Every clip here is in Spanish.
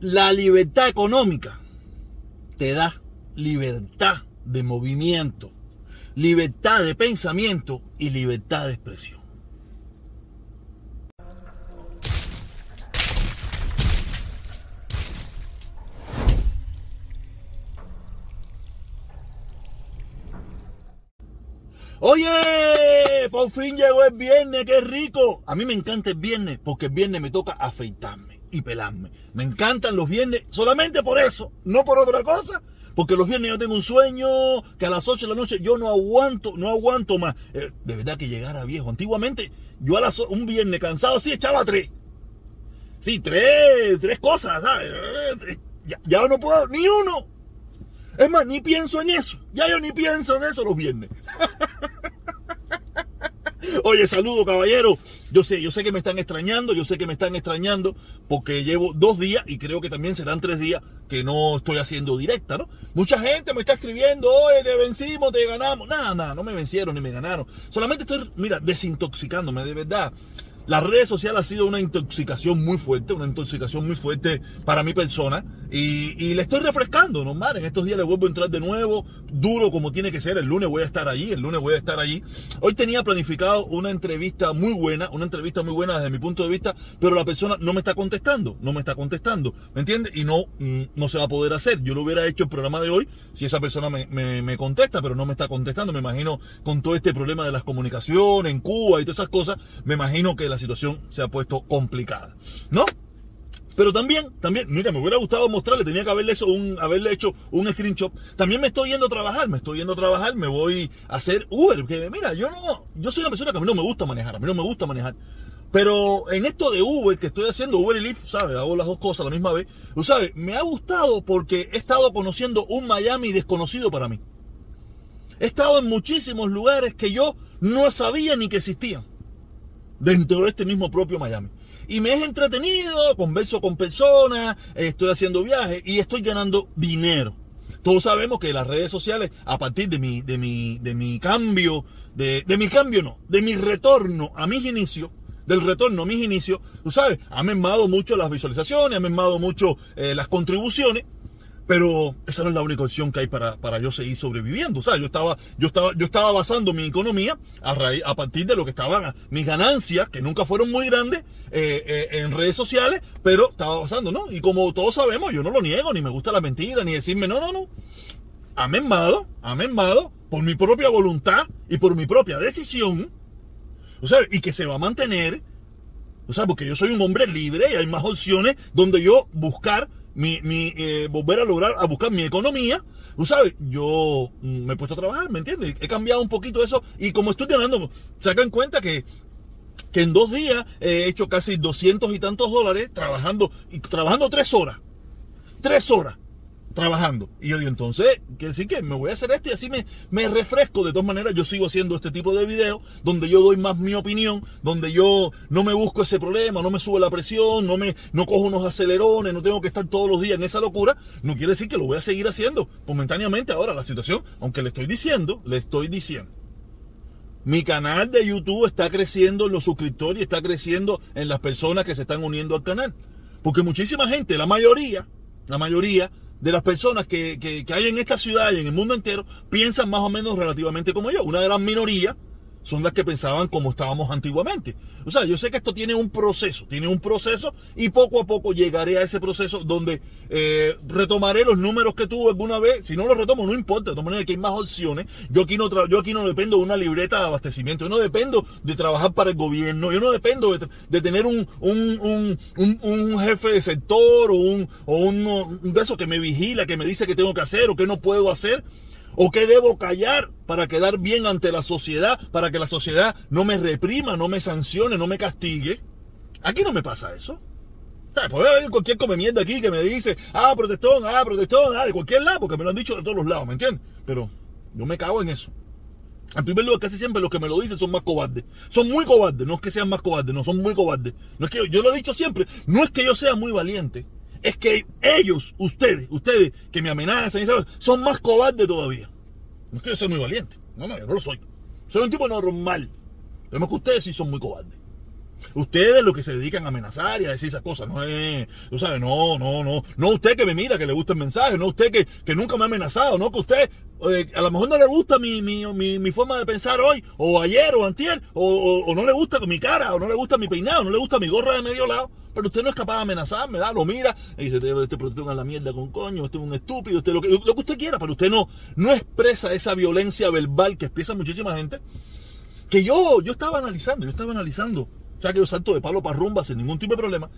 La libertad económica te da libertad de movimiento, libertad de pensamiento y libertad de expresión. Oye, por fin llegó el viernes, qué rico. A mí me encanta el viernes porque el viernes me toca afeitarme y pelarme. Me encantan los viernes solamente por eso, no por otra cosa. Porque los viernes yo tengo un sueño que a las 8 de la noche yo no aguanto, no aguanto más. Eh, de verdad que llegara viejo. Antiguamente yo a las un viernes cansado así echaba tres. Sí, tres, tres cosas, ¿sabes? Eh, ya, ya no puedo, ni uno. Es más, ni pienso en eso. Ya yo ni pienso en eso los viernes. Oye, saludo caballero. Yo sé, yo sé que me están extrañando, yo sé que me están extrañando porque llevo dos días y creo que también serán tres días que no estoy haciendo directa, ¿no? Mucha gente me está escribiendo, oye, te vencimos, te ganamos. Nada, nada, no me vencieron ni me ganaron. Solamente estoy, mira, desintoxicándome, de verdad. Las redes sociales ha sido una intoxicación muy fuerte, una intoxicación muy fuerte para mi persona. Y, y le estoy refrescando, normal. En estos días le vuelvo a entrar de nuevo, duro como tiene que ser. El lunes voy a estar allí, el lunes voy a estar allí. Hoy tenía planificado una entrevista muy buena, una entrevista muy buena desde mi punto de vista, pero la persona no me está contestando, no me está contestando, ¿me entiendes? Y no, mm, no se va a poder hacer. Yo lo hubiera hecho el programa de hoy si esa persona me, me, me contesta, pero no me está contestando. Me imagino con todo este problema de las comunicaciones en Cuba y todas esas cosas, me imagino que la situación se ha puesto complicada, ¿no? Pero también, también, mira, me hubiera gustado mostrarle, tenía que haberle hecho un, haberle hecho un screenshot. También me estoy yendo a trabajar, me estoy yendo a trabajar, me voy a hacer Uber. Que mira, yo no, yo soy una persona que a mí no me gusta manejar, a mí no me gusta manejar. Pero en esto de Uber que estoy haciendo, Uber y Lyft, ¿sabes? Hago las dos cosas a la misma vez. Tú sabes, me ha gustado porque he estado conociendo un Miami desconocido para mí. He estado en muchísimos lugares que yo no sabía ni que existían dentro de este mismo propio Miami. Y me he entretenido, converso con personas, estoy haciendo viajes y estoy ganando dinero. Todos sabemos que las redes sociales, a partir de mi, de mi, de mi cambio, de, de mi cambio no, de mi retorno a mis inicios, del retorno a mis inicios, tú sabes, ha mermado mucho las visualizaciones, ha mermado mucho eh, las contribuciones, pero esa no es la única opción que hay para, para yo seguir sobreviviendo. O sea, yo estaba, yo estaba, yo estaba basando mi economía a, partir de lo que estaban mis ganancias, que nunca fueron muy grandes, eh, eh, en redes sociales, pero estaba basando, ¿no? Y como todos sabemos, yo no lo niego, ni me gusta la mentira, ni decirme, no, no, no. Ha mermado por mi propia voluntad y por mi propia decisión. O sea, y que se va a mantener. O sea, porque yo soy un hombre libre y hay más opciones donde yo buscar mi, eh, volver a lograr, a buscar mi economía. Tú sabes, yo mm, me he puesto a trabajar, ¿me entiendes? He cambiado un poquito eso y como estoy ganando, se dan cuenta que que en dos días he hecho casi 200 y tantos dólares trabajando, y trabajando tres horas. Tres horas trabajando. Y yo digo, entonces, quiere decir que me voy a hacer esto y así me, me refresco. De todas maneras, yo sigo haciendo este tipo de videos donde yo doy más mi opinión, donde yo no me busco ese problema, no me sube la presión, no me no cojo unos acelerones, no tengo que estar todos los días en esa locura. No quiere decir que lo voy a seguir haciendo momentáneamente ahora la situación, aunque le estoy diciendo, le estoy diciendo. Mi canal de YouTube está creciendo en los suscriptores y está creciendo en las personas que se están uniendo al canal. Porque muchísima gente, la mayoría, la mayoría de las personas que, que, que, hay en esta ciudad y en el mundo entero piensan más o menos relativamente como yo. Una gran minoría son las que pensaban como estábamos antiguamente. O sea, yo sé que esto tiene un proceso, tiene un proceso y poco a poco llegaré a ese proceso donde eh, retomaré los números que tuve alguna vez. Si no los retomo, no importa, de todas maneras que hay más opciones. Yo aquí no, yo aquí no dependo de una libreta de abastecimiento, yo no dependo de trabajar para el gobierno, yo no dependo de, tener un, un, un, un, jefe de sector o, un, o uno de esos que me vigila, que me dice qué tengo que hacer o qué no puedo hacer. ¿O qué debo callar para quedar bien ante la sociedad, para que la sociedad no me reprima, no me sancione, no me castigue? Aquí no me pasa eso. Puede haber cualquier come mierda aquí que me dice, ah, protestón, ah, protestón, ah, de cualquier lado, porque me lo han dicho de todos los lados, ¿me entiendes? Pero yo me cago en eso. En primer lugar, casi siempre los que me lo dicen son más cobardes. Son muy cobardes, no es que sean más cobardes, no, son muy cobardes. No es que yo, yo lo he dicho siempre, no es que yo sea muy valiente, es que ellos, ustedes, ustedes que me amenazan, son más cobardes todavía. No es que yo sea muy valiente. No, no, yo no lo soy. Soy un tipo normal. Pero es que ustedes sí son muy cobardes. Ustedes lo que se dedican a amenazar y a decir esas cosas, no es, tú sabes, no, no, no, no usted que me mira, que le gusta el mensaje, no usted que, que nunca me ha amenazado, no que usted, eh, a lo mejor no le gusta mi, mi, mi, forma de pensar hoy, o ayer, o antier, o, o, no le gusta mi cara, o no le gusta mi peinado, no le gusta mi gorra de medio lado, pero usted no es capaz de amenazarme, ¿verdad? Lo mira y dice, este producto en la mierda con coño, este es un estúpido, usted lo que, lo que usted quiera, pero usted no, no expresa esa violencia verbal que expresa muchísima gente, que yo, yo estaba analizando, yo estaba analizando o sea que yo salto de palo para rumba sin ningún tipo de problema.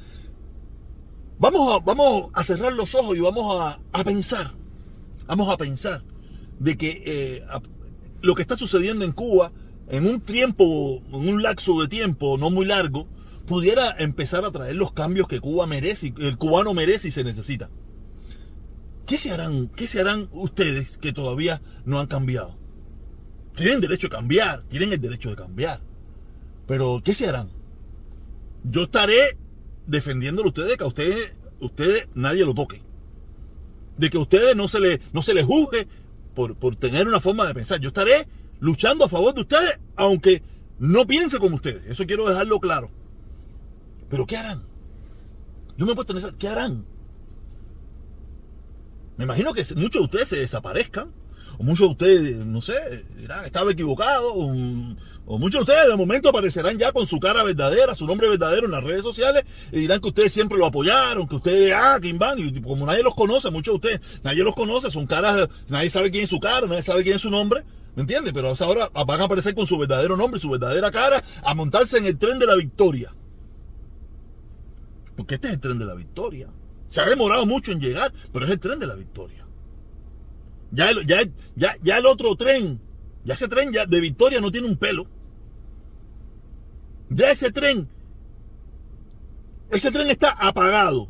Vamos a, vamos a cerrar los ojos y vamos a, pensar, vamos a pensar de que eh, lo que está sucediendo en Cuba en un tiempo, en un lapso de tiempo no muy largo, pudiera empezar a traer los cambios que Cuba merece, el cubano merece y se necesita. ¿Qué se harán, qué se harán ustedes que todavía no han cambiado? Tienen derecho a cambiar, tienen el derecho de cambiar. Pero ¿qué se harán? yo estaré defendiéndolo a ustedes, que a ustedes, ustedes nadie lo toque. De que a ustedes no se les, no se juzgue por, por tener una forma de pensar. Yo estaré luchando a favor de ustedes, aunque no piense como ustedes. Eso quiero dejarlo claro. Pero ¿qué harán? Yo me he puesto en esa, ¿qué harán? Me imagino que muchos de ustedes se desaparezcan o muchos de ustedes, no sé, dirán, estaba equivocado, o, muchos de ustedes de momento aparecerán ya con su cara verdadera, su nombre verdadero en las redes sociales, y dirán que ustedes siempre lo apoyaron, que ustedes, ah, Kim Van, y como nadie los conoce, muchos de ustedes, nadie los conoce, son caras, nadie sabe quién es su cara, nadie sabe quién es su nombre, ¿me entiendes? Pero ahora van a aparecer con su verdadero nombre, su verdadera cara, a montarse en el tren de la victoria. Porque este es el tren de la victoria. Se ha demorado mucho en llegar, pero es el tren de la victoria. Ya el, otro tren, ya ese tren ya de Victoria no tiene un pelo. Ya ese tren, ese tren está apagado.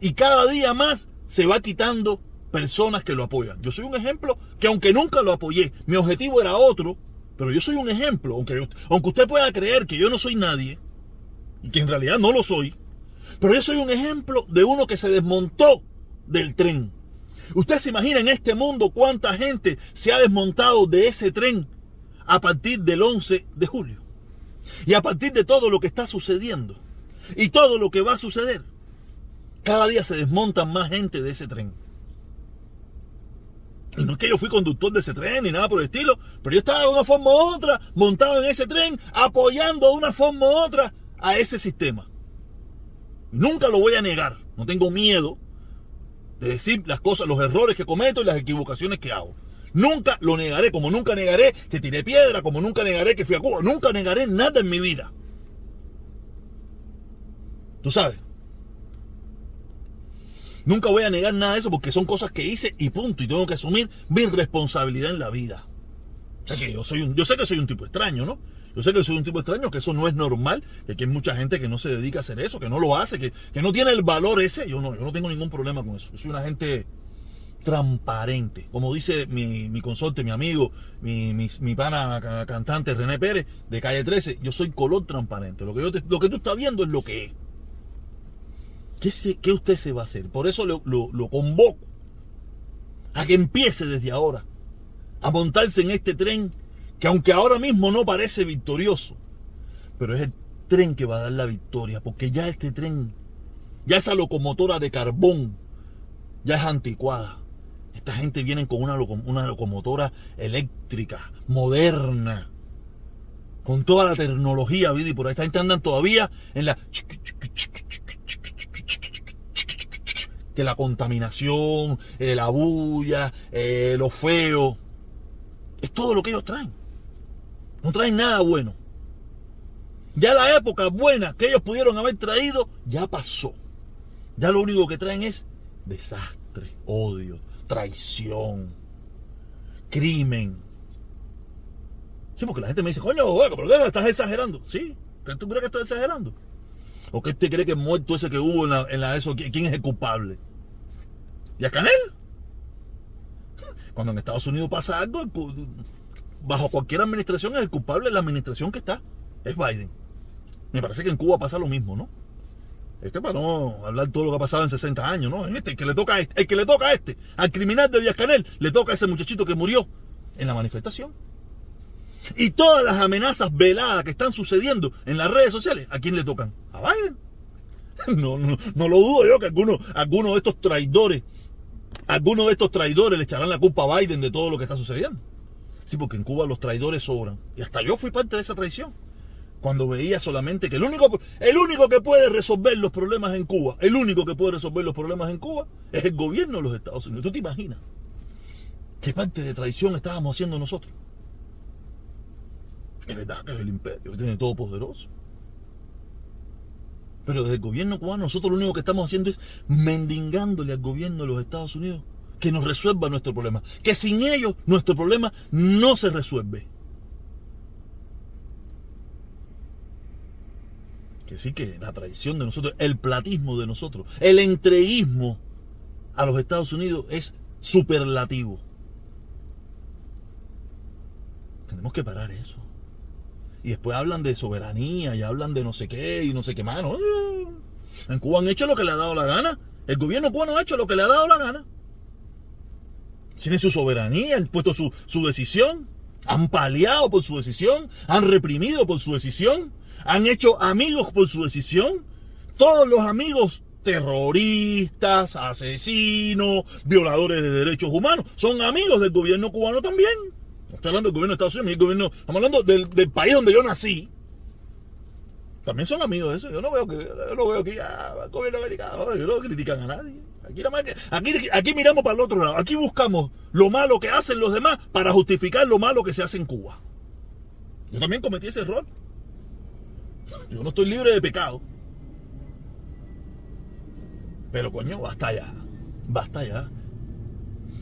Y cada día más se va quitando personas que lo apoyan. Yo soy un ejemplo que aunque nunca lo apoyé, mi objetivo era otro, pero yo soy un ejemplo, aunque usted pueda creer que yo no soy nadie, y que en realidad no lo soy, pero yo soy un ejemplo de uno que se desmontó del tren. Usted se imagina en este mundo cuánta gente se ha desmontado de ese tren a partir del 11 de julio. Y a partir de todo lo que está sucediendo. Y todo lo que va a suceder. Cada día se desmontan más gente de ese tren. Y no es que yo fui conductor de ese tren ni nada por el estilo, pero yo estaba de una forma u otra montado en ese tren, apoyando de una forma u otra a ese sistema. Nunca lo voy a negar, no tengo miedo de decir las cosas, los errores que cometo y las equivocaciones que hago. Nunca lo negaré, como nunca negaré que tiré piedra, como nunca negaré que fui a Cuba, nunca negaré nada en mi vida. Tú sabes. Nunca voy a negar nada de eso porque son cosas que hice y punto. Y tengo que asumir mi responsabilidad en la vida. Sea que yo soy un, yo sé que soy un tipo extraño, ¿no? Yo sé que soy un tipo extraño, que eso no es normal, que aquí hay mucha gente que no se dedica a hacer eso, que no lo hace, que, no tiene el valor ese. Yo no, yo no tengo ningún problema con eso. Yo soy una gente transparente. Como dice mi, mi consorte, mi amigo, mi, mi, pana cantante René Pérez de Calle 13, yo soy color transparente. Lo que, yo lo que tú estás viendo es lo que es. ¿Qué, ¿Qué, usted se va a hacer? Por eso lo, lo convoco a que empiece desde ahora a montarse en este tren que aunque ahora mismo no parece victorioso, pero es el tren que va a dar la victoria, porque ya este tren, ya esa locomotora de carbón, ya es anticuada. Esta gente viene con una, locomotora eléctrica, moderna, con toda la tecnología, y por ahí esta gente andan todavía en la que la contaminación, eh, la bulla, eh, lo feo, es todo lo que ellos traen. No traen nada bueno. Ya la época buena que ellos pudieron haber traído ya pasó. Ya lo único que traen es desastre, odio, traición, crimen. Sí, porque la gente me dice, coño, pero ¿qué? ¿Estás exagerando? Sí, ¿tú crees que estoy exagerando? ¿O que usted cree que muerto ese que hubo en la, en la eso, quién es el culpable? ¿Y a Canel? Cuando en Estados Unidos pasa algo, bajo cualquier administración es el culpable de la administración que está, es Biden. Me parece que en Cuba pasa lo mismo, ¿no? Este para no hablar todo lo que ha pasado en 60 años, ¿no? Este, el que le toca a este, el que le toca a este, al criminal de Díaz Canel, le toca a ese muchachito que murió en la manifestación. Y todas las amenazas veladas que están sucediendo en las redes sociales, ¿a quién le tocan? A Biden. No, no, no lo dudo yo que algunos alguno de estos traidores, algunos de estos traidores le echarán la culpa a Biden de todo lo que está sucediendo. Sí, porque en Cuba los traidores sobran. Y hasta yo fui parte de esa traición. Cuando veía solamente que el único, el único que puede resolver los problemas en Cuba, el único que puede resolver los problemas en Cuba es el gobierno de los Estados Unidos. ¿Tú te imaginas qué parte de traición estábamos haciendo nosotros? Es verdad que es el imperio, que tiene todo poderoso. Pero desde el gobierno cubano nosotros lo único que estamos haciendo es mendigándole al gobierno de los Estados Unidos que nos resuelva nuestro problema. Que sin ellos nuestro problema no se resuelve. Que sí que la traición de nosotros, el platismo de nosotros, el entreguismo a los Estados Unidos es superlativo. Tenemos que parar eso. Y después hablan de soberanía y hablan de no sé qué y no sé qué más. En Cuba han hecho lo que le ha dado la gana. El gobierno cubano ha hecho lo que le ha dado la gana. Tiene su soberanía, han puesto su, su decisión, han paliado por su decisión, han reprimido por su decisión, han hecho amigos por su decisión. Todos los amigos terroristas, asesinos, violadores de derechos humanos, son amigos del gobierno cubano también. No estoy hablando del gobierno de Estados Unidos, gobierno, estamos hablando del, del, país donde yo nací. También son amigos de eso. Yo no veo que, yo no veo que ah, el gobierno americano, no critican a nadie. Aquí, nada más aquí, aquí miramos para el otro lado. Aquí buscamos lo malo que hacen los demás para justificar lo malo que se hace en Cuba. Yo también cometí ese error. Yo no estoy libre de pecado. Pero coño, basta ya. Basta ya.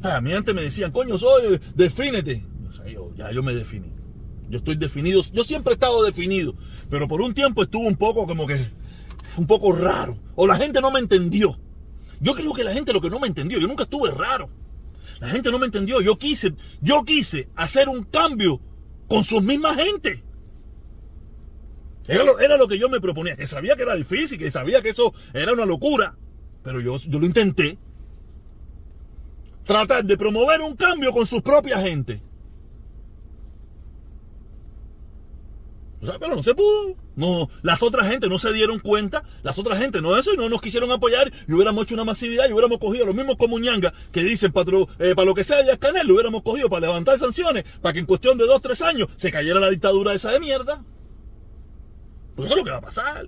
A mí antes me decían, coño, soy, defínete. Yo, ya yo me definí. Yo estoy definido. Yo siempre he estado definido. Pero por un tiempo estuvo un poco como que. Un poco raro. O la gente no me entendió. Yo creo que la gente lo que no me entendió. Yo nunca estuve raro. La gente no me entendió. Yo quise. Yo quise hacer un cambio con sus mismas gente. Era lo, era lo que yo me proponía. Que sabía que era difícil. Que sabía que eso era una locura. Pero yo, yo lo intenté. Tratar de promover un cambio con sus propias gente. O sea, pero no se pudo. No, las otras gente no se dieron cuenta, las otras gente no eso y no nos quisieron apoyar y hubiéramos hecho una masividad y hubiéramos cogido los mismos comuñanga que dicen para, eh, para lo que sea ya Canel, lo hubiéramos cogido para levantar sanciones, para que en cuestión de dos, tres años se cayera la dictadura esa de mierda. Porque eso es lo que va a pasar.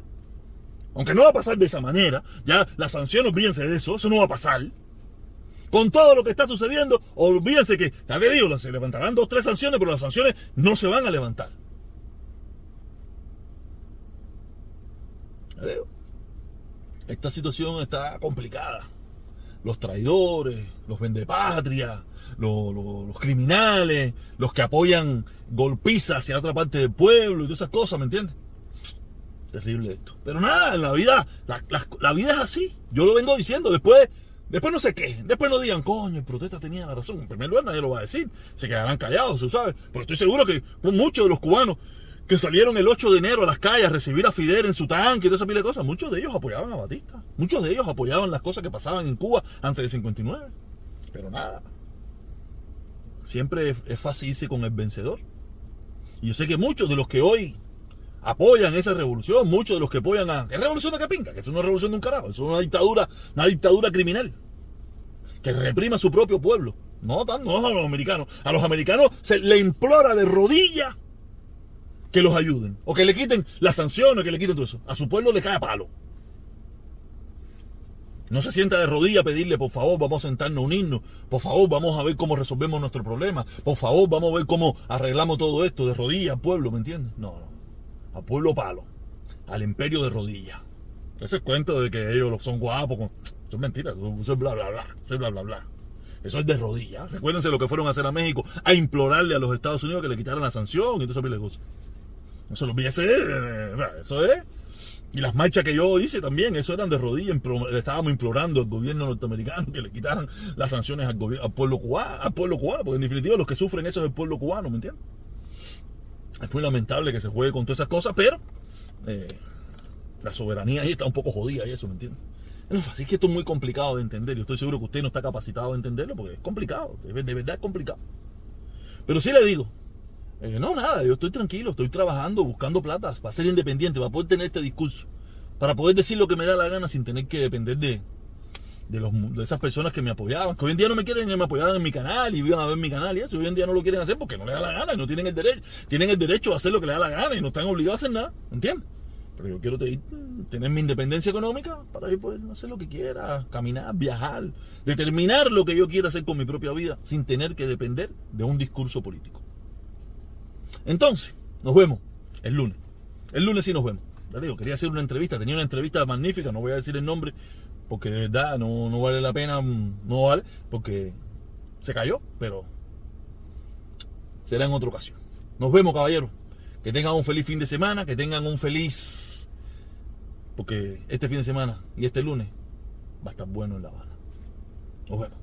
Aunque no va a pasar de esa manera, ya las sanciones, olvídense de eso, eso no va a pasar. Con todo lo que está sucediendo, olvídense que, ya que digo, se levantarán dos, tres sanciones, pero las sanciones no se van a levantar. Esta situación está complicada. Los traidores, los vendepatrias, los, los, criminales, los que apoyan golpizas hacia otra parte del pueblo y todas esas cosas, ¿me entiendes? Terrible esto. Pero nada, la vida, la, vida es así. Yo lo vengo diciendo. Después, después no sé qué. Después no digan, coño, el protesta tenía la razón. En primer lugar, nadie lo va a decir. Se quedarán callados, tú sabes. Pero estoy seguro que muchos de los cubanos que salieron el 8 de enero a las calles a recibir a Fidel en su tanque y toda esa pila de cosas, muchos de ellos apoyaban a Batista. Muchos de ellos apoyaban las cosas que pasaban en Cuba antes del 59. Pero nada. Siempre es fácil irse con el vencedor. Y yo sé que muchos de los que hoy apoyan esa revolución, muchos de los que apoyan a... ¿Qué revolución de qué pinta? Que es una revolución de un carajo, es una dictadura, una dictadura criminal. Que reprima a su propio pueblo. No, no a los americanos. A los americanos se le implora de rodillas que los ayuden. O que le quiten las sanciones, que le quiten todo eso. A su pueblo le cae a palo. No se sienta de rodillas a pedirle, por favor, vamos a sentarnos a unirnos. Por favor, vamos a ver cómo resolvemos nuestro problema. Por favor, vamos a ver cómo arreglamos todo esto de rodillas al pueblo, ¿me entiendes? No, no. Al pueblo palo. Al imperio de rodillas. Ese cuento de que ellos son guapos. Eso es mentira. Eso es bla, bla, bla. Eso es bla, bla, bla. Eso es de rodillas. Recuérdense lo que fueron a hacer a México. A implorarle a los Estados Unidos que le quitaran la sanción y todo eso de cosas. Eso lo vi eso es. Y las marchas que yo hice también, eso eran de rodillas, le estábamos implorando al gobierno norteamericano que le quitaran las sanciones al, pueblo cubano, al pueblo cubano, porque en definitiva los que sufren eso es el pueblo cubano, ¿me entiendes? Es muy lamentable que se juegue con todas esas cosas, pero eh, la soberanía ahí está un poco jodida y eso, ¿me entiendes? Así que esto es muy complicado de entender. Yo estoy seguro que usted no está capacitado de entenderlo porque es complicado, de verdad es complicado. Pero sí le digo, Eh, no, nada, yo estoy tranquilo, estoy trabajando, buscando plata para ser independiente, para poder tener este discurso, para poder decir lo que me da la gana sin tener que depender de, de, los, de esas personas que me apoyaban, que hoy en día no me quieren, me apoyaban en mi canal y iban a ver mi canal y eso, hoy en día no lo quieren hacer porque no les da la gana y no tienen el derecho, tienen el derecho a hacer lo que les da la gana y no están obligados a hacer nada, ¿entiendes? Pero yo quiero tener mi independencia económica para ir poder hacer lo que quiera, caminar, viajar, determinar lo que yo quiera hacer con mi propia vida sin tener que depender de un discurso político. Entonces, nos vemos el lunes. El lunes sí nos vemos. Ya digo, quería hacer una entrevista, tenía una entrevista magnífica, no voy a decir el nombre, porque de verdad no, no vale la pena, no vale, porque se cayó, pero será en otra ocasión. Nos vemos, caballeros. Que tengan un feliz fin de semana, que tengan un feliz... Porque este fin de semana y este lunes va a estar bueno en La Habana. Nos vemos.